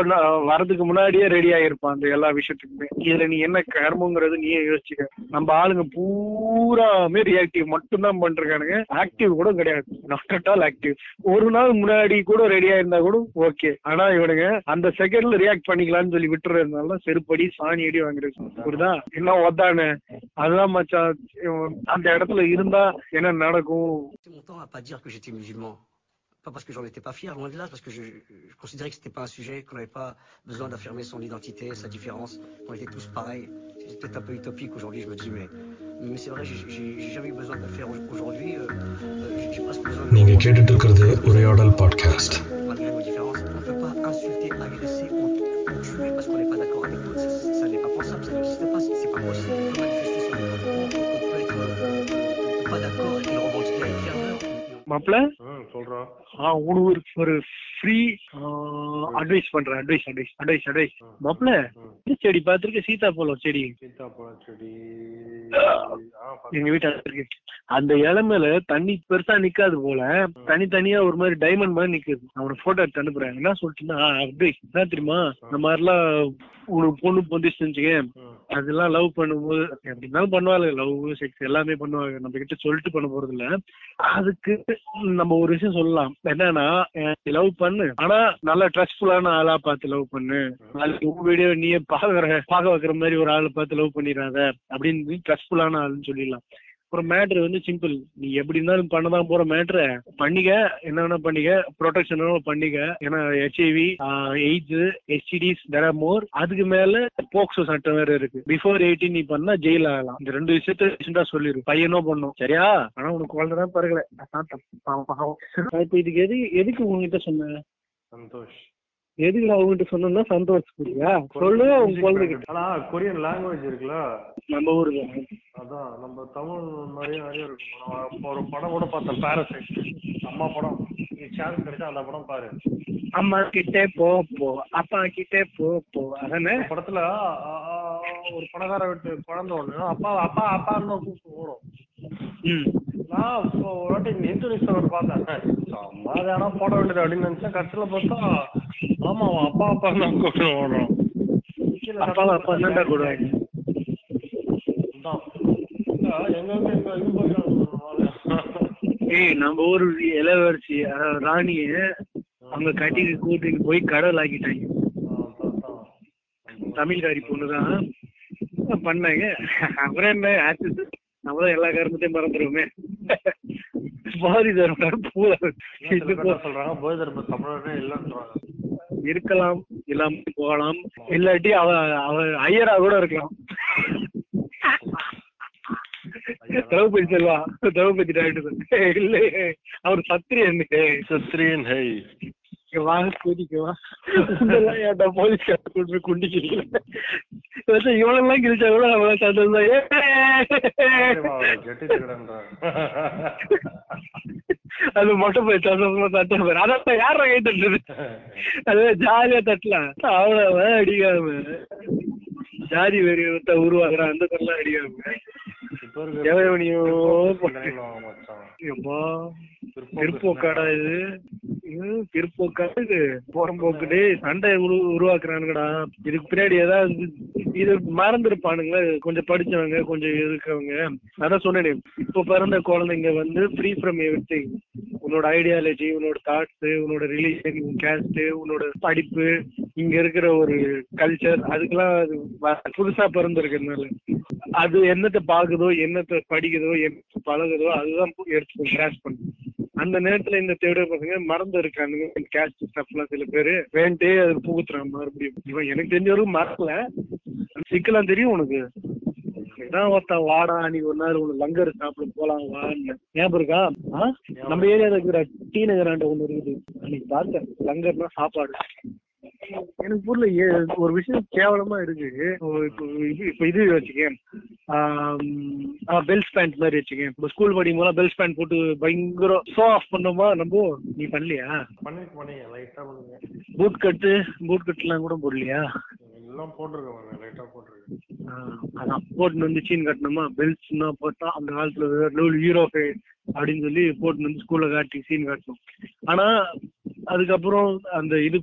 வரதுக்கு முன்னாடியே ரெடி ஆகிருப்பான் அந்த எல்லா விஷயத்துக்குமே. இதுல நீ என்ன கர்மங்கிறது நீயே யோசிச்சுக்க. நம்ம ஆளுங்க பூராமே ரியாக்டிவ் மட்டும் தான் பண்றானுங்க ஆக்டிவ் கூட கிடையாது. நாட் அட் ஆல் ஆக்டிவ் ஒரு நாள் முன்னாடி கூட ரெடியா இருந்தா கூட ஓகே ஆனா இவனுங்க அந்த செகண்ட்ல ரியாக்ட் பண்ணிக்கலாம்னு சொல்லி விட்டுறதுனால செருப்படி சாணி அடி வாங்குறது புரியுதா? என்ன ஒத்தானு அதுதான் மச்சான் இவன் அந்த இடத்துல இருந்தா என்ன நடக்கும் passé mon temps à pas dire que j'étais musulman. Pas parce que j'en étais pas fier, loin de là, parce que je, je considérais que c'était pas un sujet, qu'on n'avait pas besoin d'affirmer son identité, sa différence, qu'on était tous pareils. C'est peut-être un peu utopique aujourd'hui, je me dis, mais, mais c'est vrai, j'ai- j'ai j'ai jamais eu besoin de le faire au- aujourd'hui. euh, euh, j'ai- j'ai presque besoin de. நீங்க கேட்டுட்டு இருக்கிறது உரையாடல் podcast Malgré nos différences, on ne peut pas insulter, agresser Mais- மாப்பிள்ள? ம், சொல்றோம் ஒரு ஒரு free advice பண்றேன் அட்வைஸ் அட்வைஸ் அட்வைஸ் அட்வைஸ் மாப்பிள்ள ம். இந்த செடி பாத்திருக்க சீதாப்பழம் செடி. சீத்தாப்பழம் செடி. எங்க வீட்டு அந்த இளமையில தண்ணி பெருசா நிக்காது போல. தனி தனியா ஒரு மாதிரி டைமண்ட் மாதிரி நிக்குது. அவனை போட்டோ எடுத்து அனுப்புறேன். என்ன சொல்லிட்டுன்னா அட்வைஸ் என்ன தெரியுமா? இந்த மாதிரிலாம் உனக்கு பொண்ணு பொந்திச்சு ம். அதெல்லாம் லவ் பண்ணும்போது எப்படி இருந்தாலும் பண்ணுவாங்க லவ் செக்ஸ் எல்லாமே பண்ணுவாங்க. நம்ம கிட்ட சொல்லிட்டு பண்ண போறது இல்ல அதுக்கு நம்ம ஒரு விஷயம் சொல்லலாம். என்னன்னா லவ் பண்ணு. ஆனா நல்லா ட்ரஸ்ட்ஃபுல்லான ஆளா பார்த்து லவ் பண்ணு. நாளைக்கு உன் வீடியோ நீ பாக்குற பாக்க வைக்கிற மாதிரி ஒரு ஆளை பார்த்து லவ் பண்ணிடாத. அப்படின்னு ட்ரஸ்ட்ஃபுல்லான ஆளுன்னு சொல்லிடலாம். ஒரு மேட்ரு வந்து சிம்பிள் நீ எப்படி இருந்தாலும் பண்ணதான் போற மேட்ரு பண்ணிக்க என்ன வேணா பண்ணிக்க. ப்ரொடெக்ஷன் பண்ணிக்க. ஏன்னா HIV AIDS STDs there more அதுக்கு மேல போக்சோ சட்டம் வேற இருக்கு. பிஃபோர் எயிட்டீன் நீ பண்ணா ஜெயில் ஆகலாம். இந்த ரெண்டு விஷயத்த ரீசெண்டா சொல்லிரு. பையனோ பண்ணும் சரியா? ஆனா உனக்கு குழந்தை தான் பிறகுல இப்ப இதுக்கு எது எதுக்கு உங்ககிட்ட சொன்ன? சந்தோஷ். எதுக்கு நான் உங்ககிட்ட சொன்னேன்னா சந்தோஷ் புரியா சொல்லு உங்க குழந்தைகிட்ட. ஆனா கொரியன் லாங்குவேஜ் இருக்குல்ல? நம்ம ஊருக்கு அதான் நம்ம தமிழ் நிறைய நிறைய இருக்கும். நான் அப்போ ஒரு படம் கூட பார்த்தேன் பாரசைட் அம்மா படம். நீ சான்ஸ் கிடைச்சா அந்த படம் பாரு. அம்மா கிட்டே போ போ. அப்பா கிட்டே போ போ. அதானே? படத்துல ஒரு பணக்கார வீட்டு குழந்தை ஒண்ணு. அப்பா அப்பா அப்பான்னு கூப்பிட்டு ஓடும். நான் ஒரு வாட்டி ஒரு பார்த்தேன். அம்மா வேணா போட வேண்டியது அப்படின்னு நினைச்சேன். கடைசியில பார்த்தா ஆமா அவன் அப்பா அப்பா தான் கூப்பிட்டு ஓடுறான் அப்பா அப்பா தான்டா கூடுவாங்க ஏய் நம்ம ஊர் இளவரசி ராணிய அவங்க கட்டிக்கு கூட்டிட்டு போய் கடவுள் ஆக்கிட்டாங்க. தமிழ்காரி பொண்ணுதான் பண்ணாங்க? அப்புறம் என்ன ஆக்சஸ் நம்மதான் எல்லா காரணத்தையும் மறந்துடுவோமே பாரி இது போ- சொல்றாங்க? போய்தர் தமிழனே இல்லைன்றாங்க. இருக்கலாம் இல்லாம போகலாம். இல்லாட்டி அவ அவ ஐயரா கூட இருக்கலாம். திரௌபதி செல்வா திரௌபதி இல்ல அவர் சத்திரியன் சத்ரியன் ஹை. வா கூட்டிக்கு வா. இதெல்லாம் ஏன்டா போலீஸ் கொண்டு போய் குண்டிக்கிறீங்க? கிழிச்சா கூட அவன் சந்தோஷம் அது மட்டும் போய் தட்ட போய் அதான் யார கை தட்டுறது அது ஜாலியா தட்டலாம். அவ்வளவு அடிக்காம. ஜாதி வெறி உருவாக்குறான். அந்த தரலாம் அடிக்காம. எவனையோ திருப்போக்காடா இது. இது பிற்போக்காது இது சண்டை உரு உருவாக்குறானுங்கடா. இதுக்கு பின்னாடி ஏதாவது இது மறந்துருப்பானுங்களே. கொஞ்சம் படிச்சவங்க கொஞ்சம் இருக்கவங்க அதான் சொன்னேனே. இப்போ பிறந்த குழந்தைங்க வந்து ஃப்ரீ ஃப்ரம் எவ்ரி உன்னோட ஐடியாலஜி உன்னோட தாட்ஸ் உன்னோட ரிலீஜன் உன் கேஸ்ட் உன்னோட படிப்பு இங்க இருக்கிற ஒரு கல்ச்சர் அதுக்கெல்லாம் அது வ- புதுசா பிறந்திருக்கிறதுனால. அது என்னத்தை பாக்குதோ என்னத்தை படிக்குதோ என்ன பழகுதோ அதுதான் எடுத்து கிராஷ் பண்ணும் அந்த நேரத்துல இந்த தேட பசங்க மறந்து இருக்கானுங்க. கேஸ்ட் ஸ்டப்லாம் சில பேரு வேண்டே அது புகுத்துறான் மறுபடியும் இவன் எனக்கு தெரிஞ்ச வரைக்கும் மறக்கல. சிக்கலாம் தெரியும் உனக்கு. தான் ஒருத்தன் வாடா நீ ஒரு நாள் உனக்கு லங்கர் சாப்பிட போலாம் வான்னு. ஞாபகம் இருக்கா? நம்ம ஏரியாவில் இருக்கிற டீ நகராண்ட ஒண்ணு இருக்குது. அன்னைக்கு பார்த்தேன் லங்கர்னா சாப்பாடு. எனக்கு புரியல ஒரு விஷயம் கேவலமா இருக்கு. இப்போ இது- இப்போ இது வச்சுக்கேன். பெல்ஸ் பேண்ட் மாதிரி வச்சுக்கேன். இப்போ ஸ்கூல் படிக்கும் போது பெல்ஸ் பேண்ட் போட்டு பயங்கர ஷோ ஆஃப் பண்ணோமா நம்ம நீ பண்ணலையா? பூட் கட்டு பூட் கட்டுலாம் கூட போடலையா? எல்லாம் போட்டிருக்கேன் லைட்டா போட்டிருக்கேன். அதான் போட்டுன்னு வந்து சீன் கட்டணுமா? பெல்ட்ஸ்னா போட்டா அந்த காலத்துல ஹீரோ அப்படின்னு சொல்லி போட்டுன்னு வந்து ஸ்கூல்ல காட்டி சீன் காட்டணும். ஆனா அதுக்கப்புறம் அந்த இது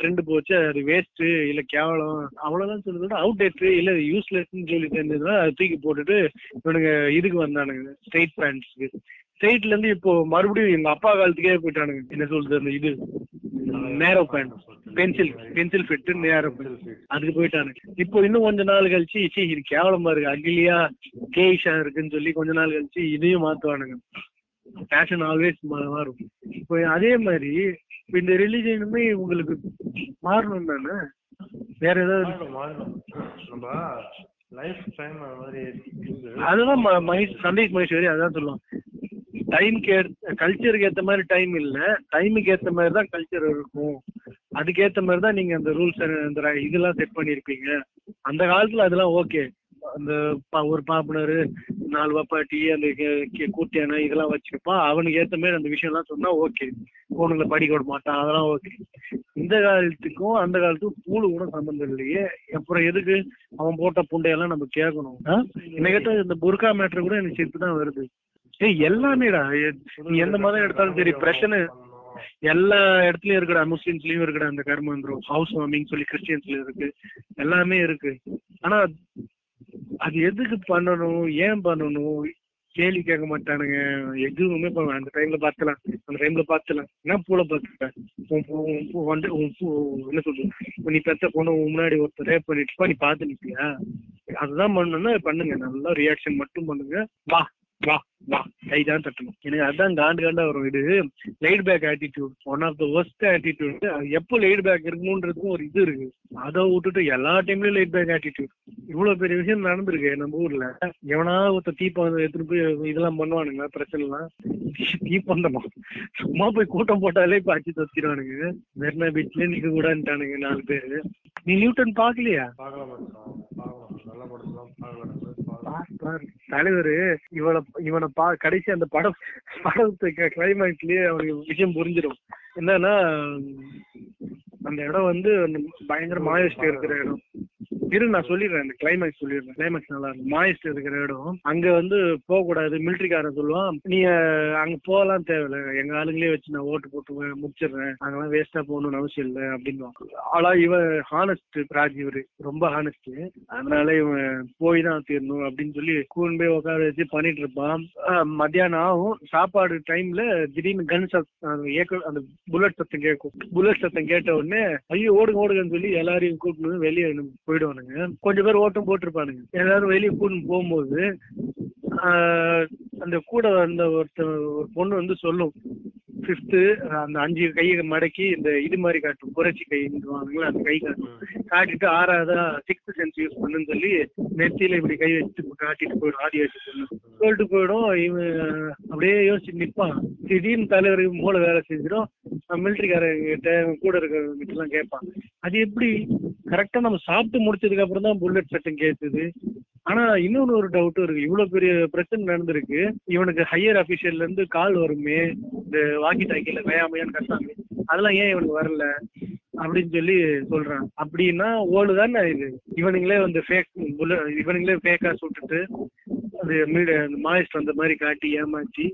ட்ரெண்ட் போச்சு அது வேஸ்ட் இல்ல கேவலம் அவ்வளவுதான் சொல்லுது. அவுட் டேட் இல்ல யூஸ்லெஸ்ன்னு சொல்லி தெரிஞ்சதுன்னா அதை தூக்கி போட்டுட்டு இவனுங்க இதுக்கு வந்தானுங்க ஸ்ட்ரெயிட் பேண்ட்ஸ்க்கு ஸ்ட்ரெயிட்ல இருந்து இப்போ மறுபடியும் எங்க அப்பா காலத்துக்கே போயிட்டானுங்க. என்ன சொல்றது அந்த இது? Narrow pant pencil pencil fit narrow pant அதுக்கு போயிட்டானுங்க. இப்போ இன்னும் கொஞ்ச நாள் கழிச்சு சி இது கேவலமா இருக்கு அகிலியா கேஷா இருக்குன்னு சொல்லி கொஞ்ச நாள் கழிச்சு இதையும் மாத்துவானுங்க. ஃபேஷன் ஆல்வேஸ் மாறும். இப்போ அதே மாதிரி இந்த ரிலிஜனுமே உங்களுக்கு மாறணும் தானே? வேற ஏதாவது மாறிடும். நம்ம லைஃப் டைம் மாதிரி இருக்கு. அதுதான் மகேஷ் சந்தேஷ் மகேஸ்வரி அதான் சொல்லுவோம் டைம்க்கு கல்ச்சருக்கு ஏத்த மாதிரி டைம் இல்ல. டைமுக்கு ஏத்த மாதிரி தான் கல்ச்சர் இருக்கும். அதுக்கேத்த மாதிரி தான் நீங்க அந்த ரூல்ஸ் அந்த இதெல்லாம் செட் பண்ணிருப்பீங்க. அந்த காலத்துல அதெல்லாம் ஓகே அந்த பா ஒரு பாப்புனரு நாலு வப்பாட்டி அந்த கே- கூட்டியானை இதெல்லாம் வச்சிருப்பா அவனுக்கு ஏத்த மாதிரி அந்த விஷயம்லாம் சொன்னா ஓகே. பொண்ணுங்களை படிக்க விட மாட்டான். அதெல்லாம் ஓகே. இந்த காலத்துக்கும் அந்த காலத்துக்கும் பூலு கூட சம்பந்தம் இல்லையே. அப்புறம் எதுக்கு அவன் போட்ட புண்டையெல்லாம் நம்ம கேட்கணும் என்ன கேட்டால் இந்த புர்கா மேட்ரு கூட எனக்கு சேர்த்து தான் வருது. ஏய் எல்லாமேடா. எ- நீ எந்த மதம் எடுத்தாலும் சரி பிரச்சனை எல்லா இடத்துலயும் இருக்குடா முஸ்லிம்ஸ்லயும் இருக்குடா அந்த கர்மந்திரம் ஹவுஸ் வார்மிங் சொல்லி கிறிஸ்டியன்ஸ்ல இருக்கு. எல்லாமே இருக்கு. ஆனா அது எதுக்கு பண்ணணும்? ஏன் பண்ணணும்? கேள்வி கேட்க மாட்டானுங்க. எதுவுமே பண்ண அந்த டைம்ல பார்த்துலாம் அந்த டைம்ல பார்த்துலாம் என்ன பூல பார்த்துட்டேன் உன் பூ- உன் பூ வந்து உன் பூ என்ன சொல்றது? நீ பெத்த பொண்ணு உன் முன்னாடி ஒருத்தர் ரேப் பண்ணிட்டு நீ பார்த்து நிப்பியா அதுதான் பண்ணணும்னா பண்ணுங்க. நல்லா ரியாக்ஷன் மட்டும் பண்ணுங்க. வா. வா வா கைதான் தட்டணும். எனக்கு அதான் காண்டு காண்டா வரும் இது laid back attitude one of the worst attitude எப்போ லைட் பேக் இருக்கணுன்றதுக்கும் ஒரு இது இருக்கு. அதை விட்டுட்டு எல்லா டைம்லயும் லைட் பேக் ஆட்டிடியூட் இவ்வளவு பெரிய விஷயம் நடந்திருக்கு நம்ம ஊர்ல. எவனா ஒருத்த தீப்பந்தம் எடுத்துட்டு போய் இதெல்லாம் பண்ணுவானுங்க பிரச்சனை எல்லாம் தீப்பந்தமா சும்மா போய் கூட்டம் போட்டாலே இப்ப அச்சு தச்சிருவானுங்க மெரினா பீச்ல நிக்க கூடாதுட்டானுங்க நாலு பேரு. நீ நியூட்டன் பாக்கலையா பாக்கலாம் நல்லா பார்க்கலாம். பார்க்கலாம். தலைவர் தலைவரு இவனை இவனை பா கடைசி அந்த படம் படத்துக்கு கிளைமேக்ஸ்லயே அவனுக்கு விஷயம் புரிஞ்சிடும் என்னன்னா அந்த இடம் வந்து பயங்கர மாயஸ்ட் இருக்கிற இடம் இரு நான் சொல்லிடுறேன். அந்த கிளைமேக்ஸ் சொல்லிடுறேன். கிளைமேக்ஸ் நல்லா இருக்கும். மாயஸ்ட் இருக்கிற இடம். அங்க வந்து போக கூடாது மிலிட்ரிக்காரன் சொல்லுவான். நீ அங்க போகலாம் தேவையில்ல. எங்க ஆளுங்களே வச்சு நான் ஓட்டு போட்டு முடிச்சிடுறேன். அங்கெல்லாம் வேஸ்டா போகணும்னு அவசியம் இல்லை அப்படின்னு ஆனா இவன் ஹானஸ்ட் ராஜ் இவரு. ரொம்ப ஹானஸ்ட் அதனால இவன் போய் தான் தீரணும் அப்படின்னு சொல்லி கூன் போய் உட்கார வச்சு பண்ணிட்டு இருப்பான். மத்தியானம் ஆகும். சாப்பாடு டைம்ல திடீர்னு கன் சத்தம் ஏக்க அந்த புல்லட் சத்தம் கேட்கும். புல்லட் சத்தம் கேட்ட உடனே ஐயோ ஓடுங்க ஓடுங்கன்னு சொல்லி எல்லாரையும் கூப்பிட்டு வெளியே போட்டிருப்பானுங்க. கொஞ்சம் பேர் ஓட்டம் போட்டிருப்பானுங்க. எல்லாரும் வெளியே கூட்டு போகும்போது ஆஹ் அந்த கூட வந்த ஒருத்தர் ஒரு பொண்ணு வந்து சொல்லும். ஃபிஃப்த்து அந்த அஞ்சு கையை மடக்கி இந்த இது மாதிரி காட்டும். புரட்சி கைன்னுவாங்களா அந்த கை காட்டும். காட்டிட்டு ஆறாவதா சிக்ஸ்த் சென்ஸ் யூஸ் பண்ணுன்னு சொல்லி நெத்தியில இப்படி கை வச்சு காட்டிட்டு போயிடும் ஆடியோ வச்சு சொல்லிட்டு போயிடும். இவன் அப்படியே யோசிச்சு நிப்பான். திடீர்னு தலைவருக்கு மூளை வேலை செஞ்சிடும். மிலிட்டரிக்காரங்க கிட்ட கூட இருக்கிறவங்க கிட்ட எல்லாம் கேட்பான். அது எப்படி? கரெக்டா நம்ம சாப்பிட்டு முடிச்சதுக்கு அப்புறம் தான் புல்லட் சட்டம் கேட்குது. ஆனா இன்னொன்னு ஒரு டவுட்டும் இருக்கு. இவ்வளவு பெரிய பிரச்சனை நடந்திருக்கு. இவனுக்கு ஹையர் அபிஷியல்ல இருந்து கால் வருமே. இந்த வாக்கி டாக்கில வேயாமையான்னு கட்டாங்க அதெல்லாம் ஏன் இவனுக்கு வரல? அப்படின்னு சொல்லி சொல்றான். அப்படின்னா ஓடு தானே இது? இவனுங்களே வந்து ஃபேக் இவனுங்களே ஃபேக்கா சுட்டுட்டு அது மீடியா அந்த மாயிஸ்ட் அந்த மாதிரி காட்டி ஏமாச்சி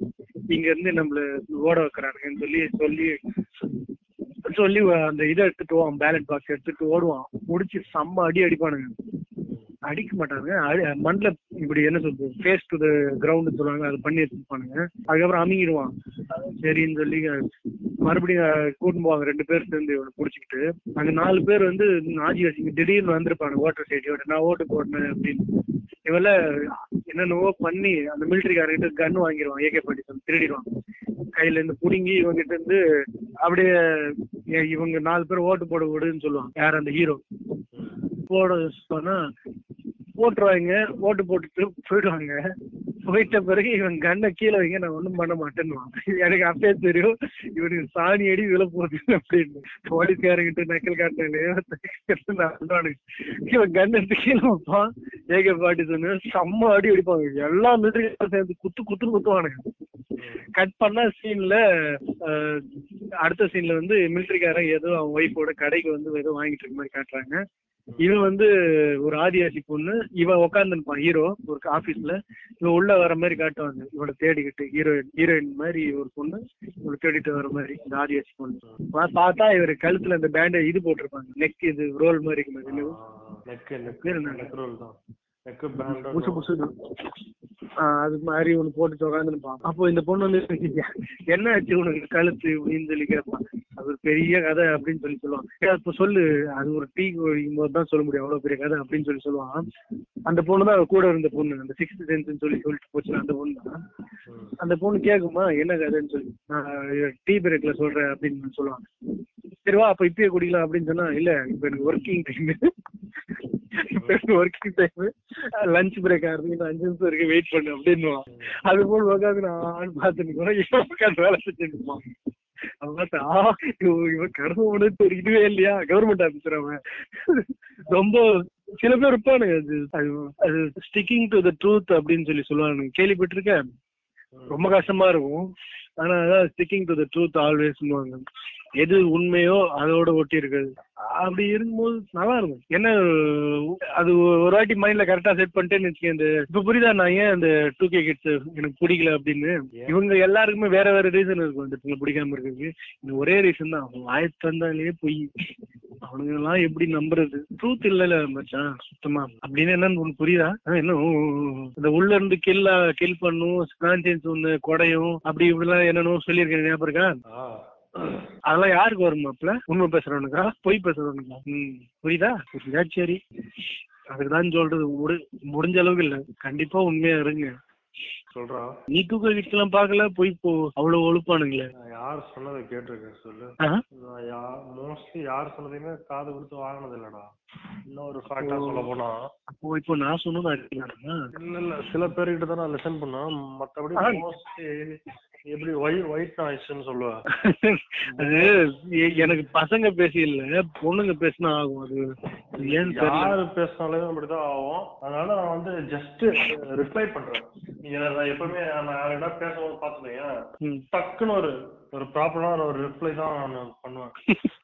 இங்க இருந்து நம்மள ஓட வைக்கிறானுங்கன்னு சொல்லி சொல்லி சொல்லி அந்த இதை எடுத்துட்டு போவான் பேலட் பாக்ஸ் எடுத்துட்டு ஓடுவான். முடிச்சு செம்ம அடி அடிப்பானுங்க. அடிக்க மாட்டாங்க அடி- மண்ணில் இப்படி என்ன சொல்றது ஃபேஸ் டு த கிரவுண்ட் சொல்லுவாங்க அது பண்ணி வச்சிருப்பானுங்க அதுக்கப்புறம் அமுங்கிடுவான். சரின்னு சொல்லி மறுபடியும் கூட்டிட்டு போவாங்க. ரெண்டு பேர் சேர்ந்து இவனை புடிச்சுக்கிட்டு. அங்க நாலு பேர் வந்து ஆதிவாசிங்க திடீர்னு வந்திருப்பாங்க ஓட்டர் சைடியோட நான் ஓட்டு போடணும் அப்படின்னு. இவெல்லாம் என்னென்னவோ பண்ணி அந்த மிலிட்டரிக்காரங்கிட்ட கன் வாங்கிடுவான் ஏகே பாட்டி திருடிடுவான். கையில இருந்து புடுங்கி இவங்க கிட்ட இருந்து அப்படியே இவங்க நாலு பேர் ஓட்டு போட விடுன்னு சொல்லுவான் யார் அந்த ஹீரோ போட சொன்னா போட்டுருவாங்க ஓட்டு போட்டுட்டு போயிடுவாங்க. போயிட்ட பிறகு இவன் கண்ணை கீழே வைங்க நான் ஒண்ணும் பண்ண மாட்டேன்னுவான். எனக்கு அப்பயே தெரியும் இவனுக்கு சாணி அடி விழ போகுது அப்படின்னு. போலீஸ்காரங்கிட்ட நக்கல் காட்டினானு இவன் கண்ணை எடுத்து கீழே வைப்பான். ஏக சொன்ன செம்ம அடி அடிப்பாங்க. எல்லா மிலிட்டரி சேர்ந்து குத்து குத்துன்னு குத்துவானுங்க. கட் பண்ண சீன்ல அடுத்த சீன்ல வந்து மிலிட்டரிக்காரன் ஏதோ அவன் ஒய்ஃபோட கடைக்கு வந்து ஏதோ வாங்கிட்டு இருக்க மாதிரி காட்டுறாங்க. இவன் வந்து ஒரு ஆதிவாசி பொண்ணு. இவன் உட்காந்துருப்பான் ஹீரோ ஒரு ஆபீஸ்ல இவன் உள்ள வர மாதிரி காட்டுவாங்க. இவனை தேடிக்கிட்டு ஹீரோயின் ஹீரோயின் மாதிரி ஒரு பொண்ணு. இவனை தேடிட்டு வர மாதிரி இந்த ஆதிவாசி பொண்ணு. பார்த்தா இவர் கழுத்துல இந்த பேண்ட் இது போட்டிருப்பாங்க. நெக் இது ரோல் மாதிரி இருக்கு? நெக்கு பேண்ட் அது மாதிரி ஒண்ணு போட்டு உட்காந்துருப்பான் அப்போ இந்த பொண்ணு வந்து என்ன ஆச்சு உனக்கு? கழுத்து அப்படின்னு சொல்லி கேட்பான் அது ஒரு பெரிய கதை அப்படின்னு சொல்லி சொல்லுவான் "ஏய், அப்ப சொல்லு. அது ஒரு டீ குடிக்கும் போது தான் சொல்ல முடியும். அவ்வளவு பெரிய கதை அப்படின்னு சொல்லி சொல்லுவான் அந்த பொண்ணு தான் கூட இருந்த பொண்ணு. அந்த சிக்ஸ்த் சென்ஸ் சொல்லி சொல்லிட்டு போச்சு அந்த பொண்ணு தான். அந்த பொண்ணு கேக்குமா என்ன கதைன்னு சொல்லி. நான் டீ பிரேக்ல சொல்றேன் அப்படின்னு சொல்லுவான் சரி வா அப்ப இப்பயே குடிக்கலாம் அப்படின்னு சொன்னா இல்ல இப்ப எனக்கு working time working time lunch break ஆகிறதுக்கு இன்னும் அஞ்சு நிமிஷம் இருக்கு வெயிட் பண்ணு அப்படின்னுவான். அது போல் உட்காந்து நான் பார்த்து நிற்கிறோம் இவன் உட்காந்து வேலை செஞ்சுட்டு இருப்பான். அவன் பார்த்தா இவன் இவன் கடவுள் இதுவே இல்லையா? கவர்மெண்ட் ஆபீசர் அவன். ரொம்ப சில பேர் இருப்பானுங்க. அது அது அது ஸ்டிக்கிங் டு த ட்ரூத் அப்படின்னு சொல்லி சொல்லுவானுங்க. கேள்விப்பட்டிருக்கேன். ரொம்ப கஷ்டமா இருக்கும். ஆனா அதான் sticking to the truth always எது உண்மையோ அதோட ஒட்டி இருக்குது அப்படி இருக்கும்போது நல்லா இருக்கும் என்ன அது ஒரு வாட்டி மைண்ட்ல கரெக்டா செட் பண்ணிட்டேன்னு வச்சுக்கேன் இந்த இப்ப புரியுதா நான் ஏன் அந்த டூ கே கிட்ஸ் எனக்கு பிடிக்கல அப்படின்னு? இவங்க எல்லாருக்குமே வேற வேற ரீசன் இருக்கும் இந்த பொண்ணு பிடிக்காம இருக்கிறதுக்கு. இந்த ஒரே ரீசன் தான் அவங்க வாய் தந்தாலே பொய். அவனுங்க எல்லாம் எப்படி நம்புறது? ட்ரூத் இல்லல மச்சான் சுத்தமா. அப்படின்னு என்னன்னு உனக்கு புரியுதா? என்ன. இந்த உள்ள இருந்து கில்ல கில் பண்ணும் கான்சியன்ஸ் ஒண்ணு கொடையும் அப்படி இப்படிலாம் என்னென்னோ சொல்லியிருக்கேன் ஞாபகம் இருக்கா? அதெல்லாம் யாருக்கு வரும் மாப்ள உண்மை பேசுறவனுக்கா? பொய் பேசுறவனுக்கா? ம் புரியுதா? புரியுதா சரி. அதுக்குதான் சொல்றது. முடி- முடிஞ்ச அளவுக்கு இல்ல. கண்டிப்பா உண்மையா இருங்க. சொல்றான் நீ தூக்க கிட்டலாம் பாக்கல போய் போ அவ்வளவு ஒழுப்பானுங்களே. யார் சொன்னதை கேட்டிருக்கேன் சொல்லு. மோஸ்ட்லி யார் சொன்னதையுமே காது கொடுத்து வாங்கினது இல்லடா. இன்னொரு ஃபேக்டா சொல்ல போனா. அப்போ இப்போ நான் சொன்னது அடிக்கலாமா? இல்ல இல்ல. சில பேர்கிட்ட தான் நான் லிசன் பண்ணேன். மத்தபடி. மோஸ்ட்லி எப்படி ஒயிட் ஒயிட் நாய்ஸ்னு சொல்லுவேன் அது எனக்கு பசங்க பேசி இல்ல பொண்ணுங்க பேசினா ஆகும் அது. தெரியல. யாரு பேசினாலே அப்படிதான் ஆகும். அதனால நான் வந்து ஜஸ்ட் ரிப்ளை பண்றேன். நீங்க நான் எப்பவுமே நான் யாரிடா பேசும்போது ம். டக்குன்னு ஒரு ஒரு ப்ராப்பரான ஒரு ரிப்ளை தான் நான் பண்ணுவேன்.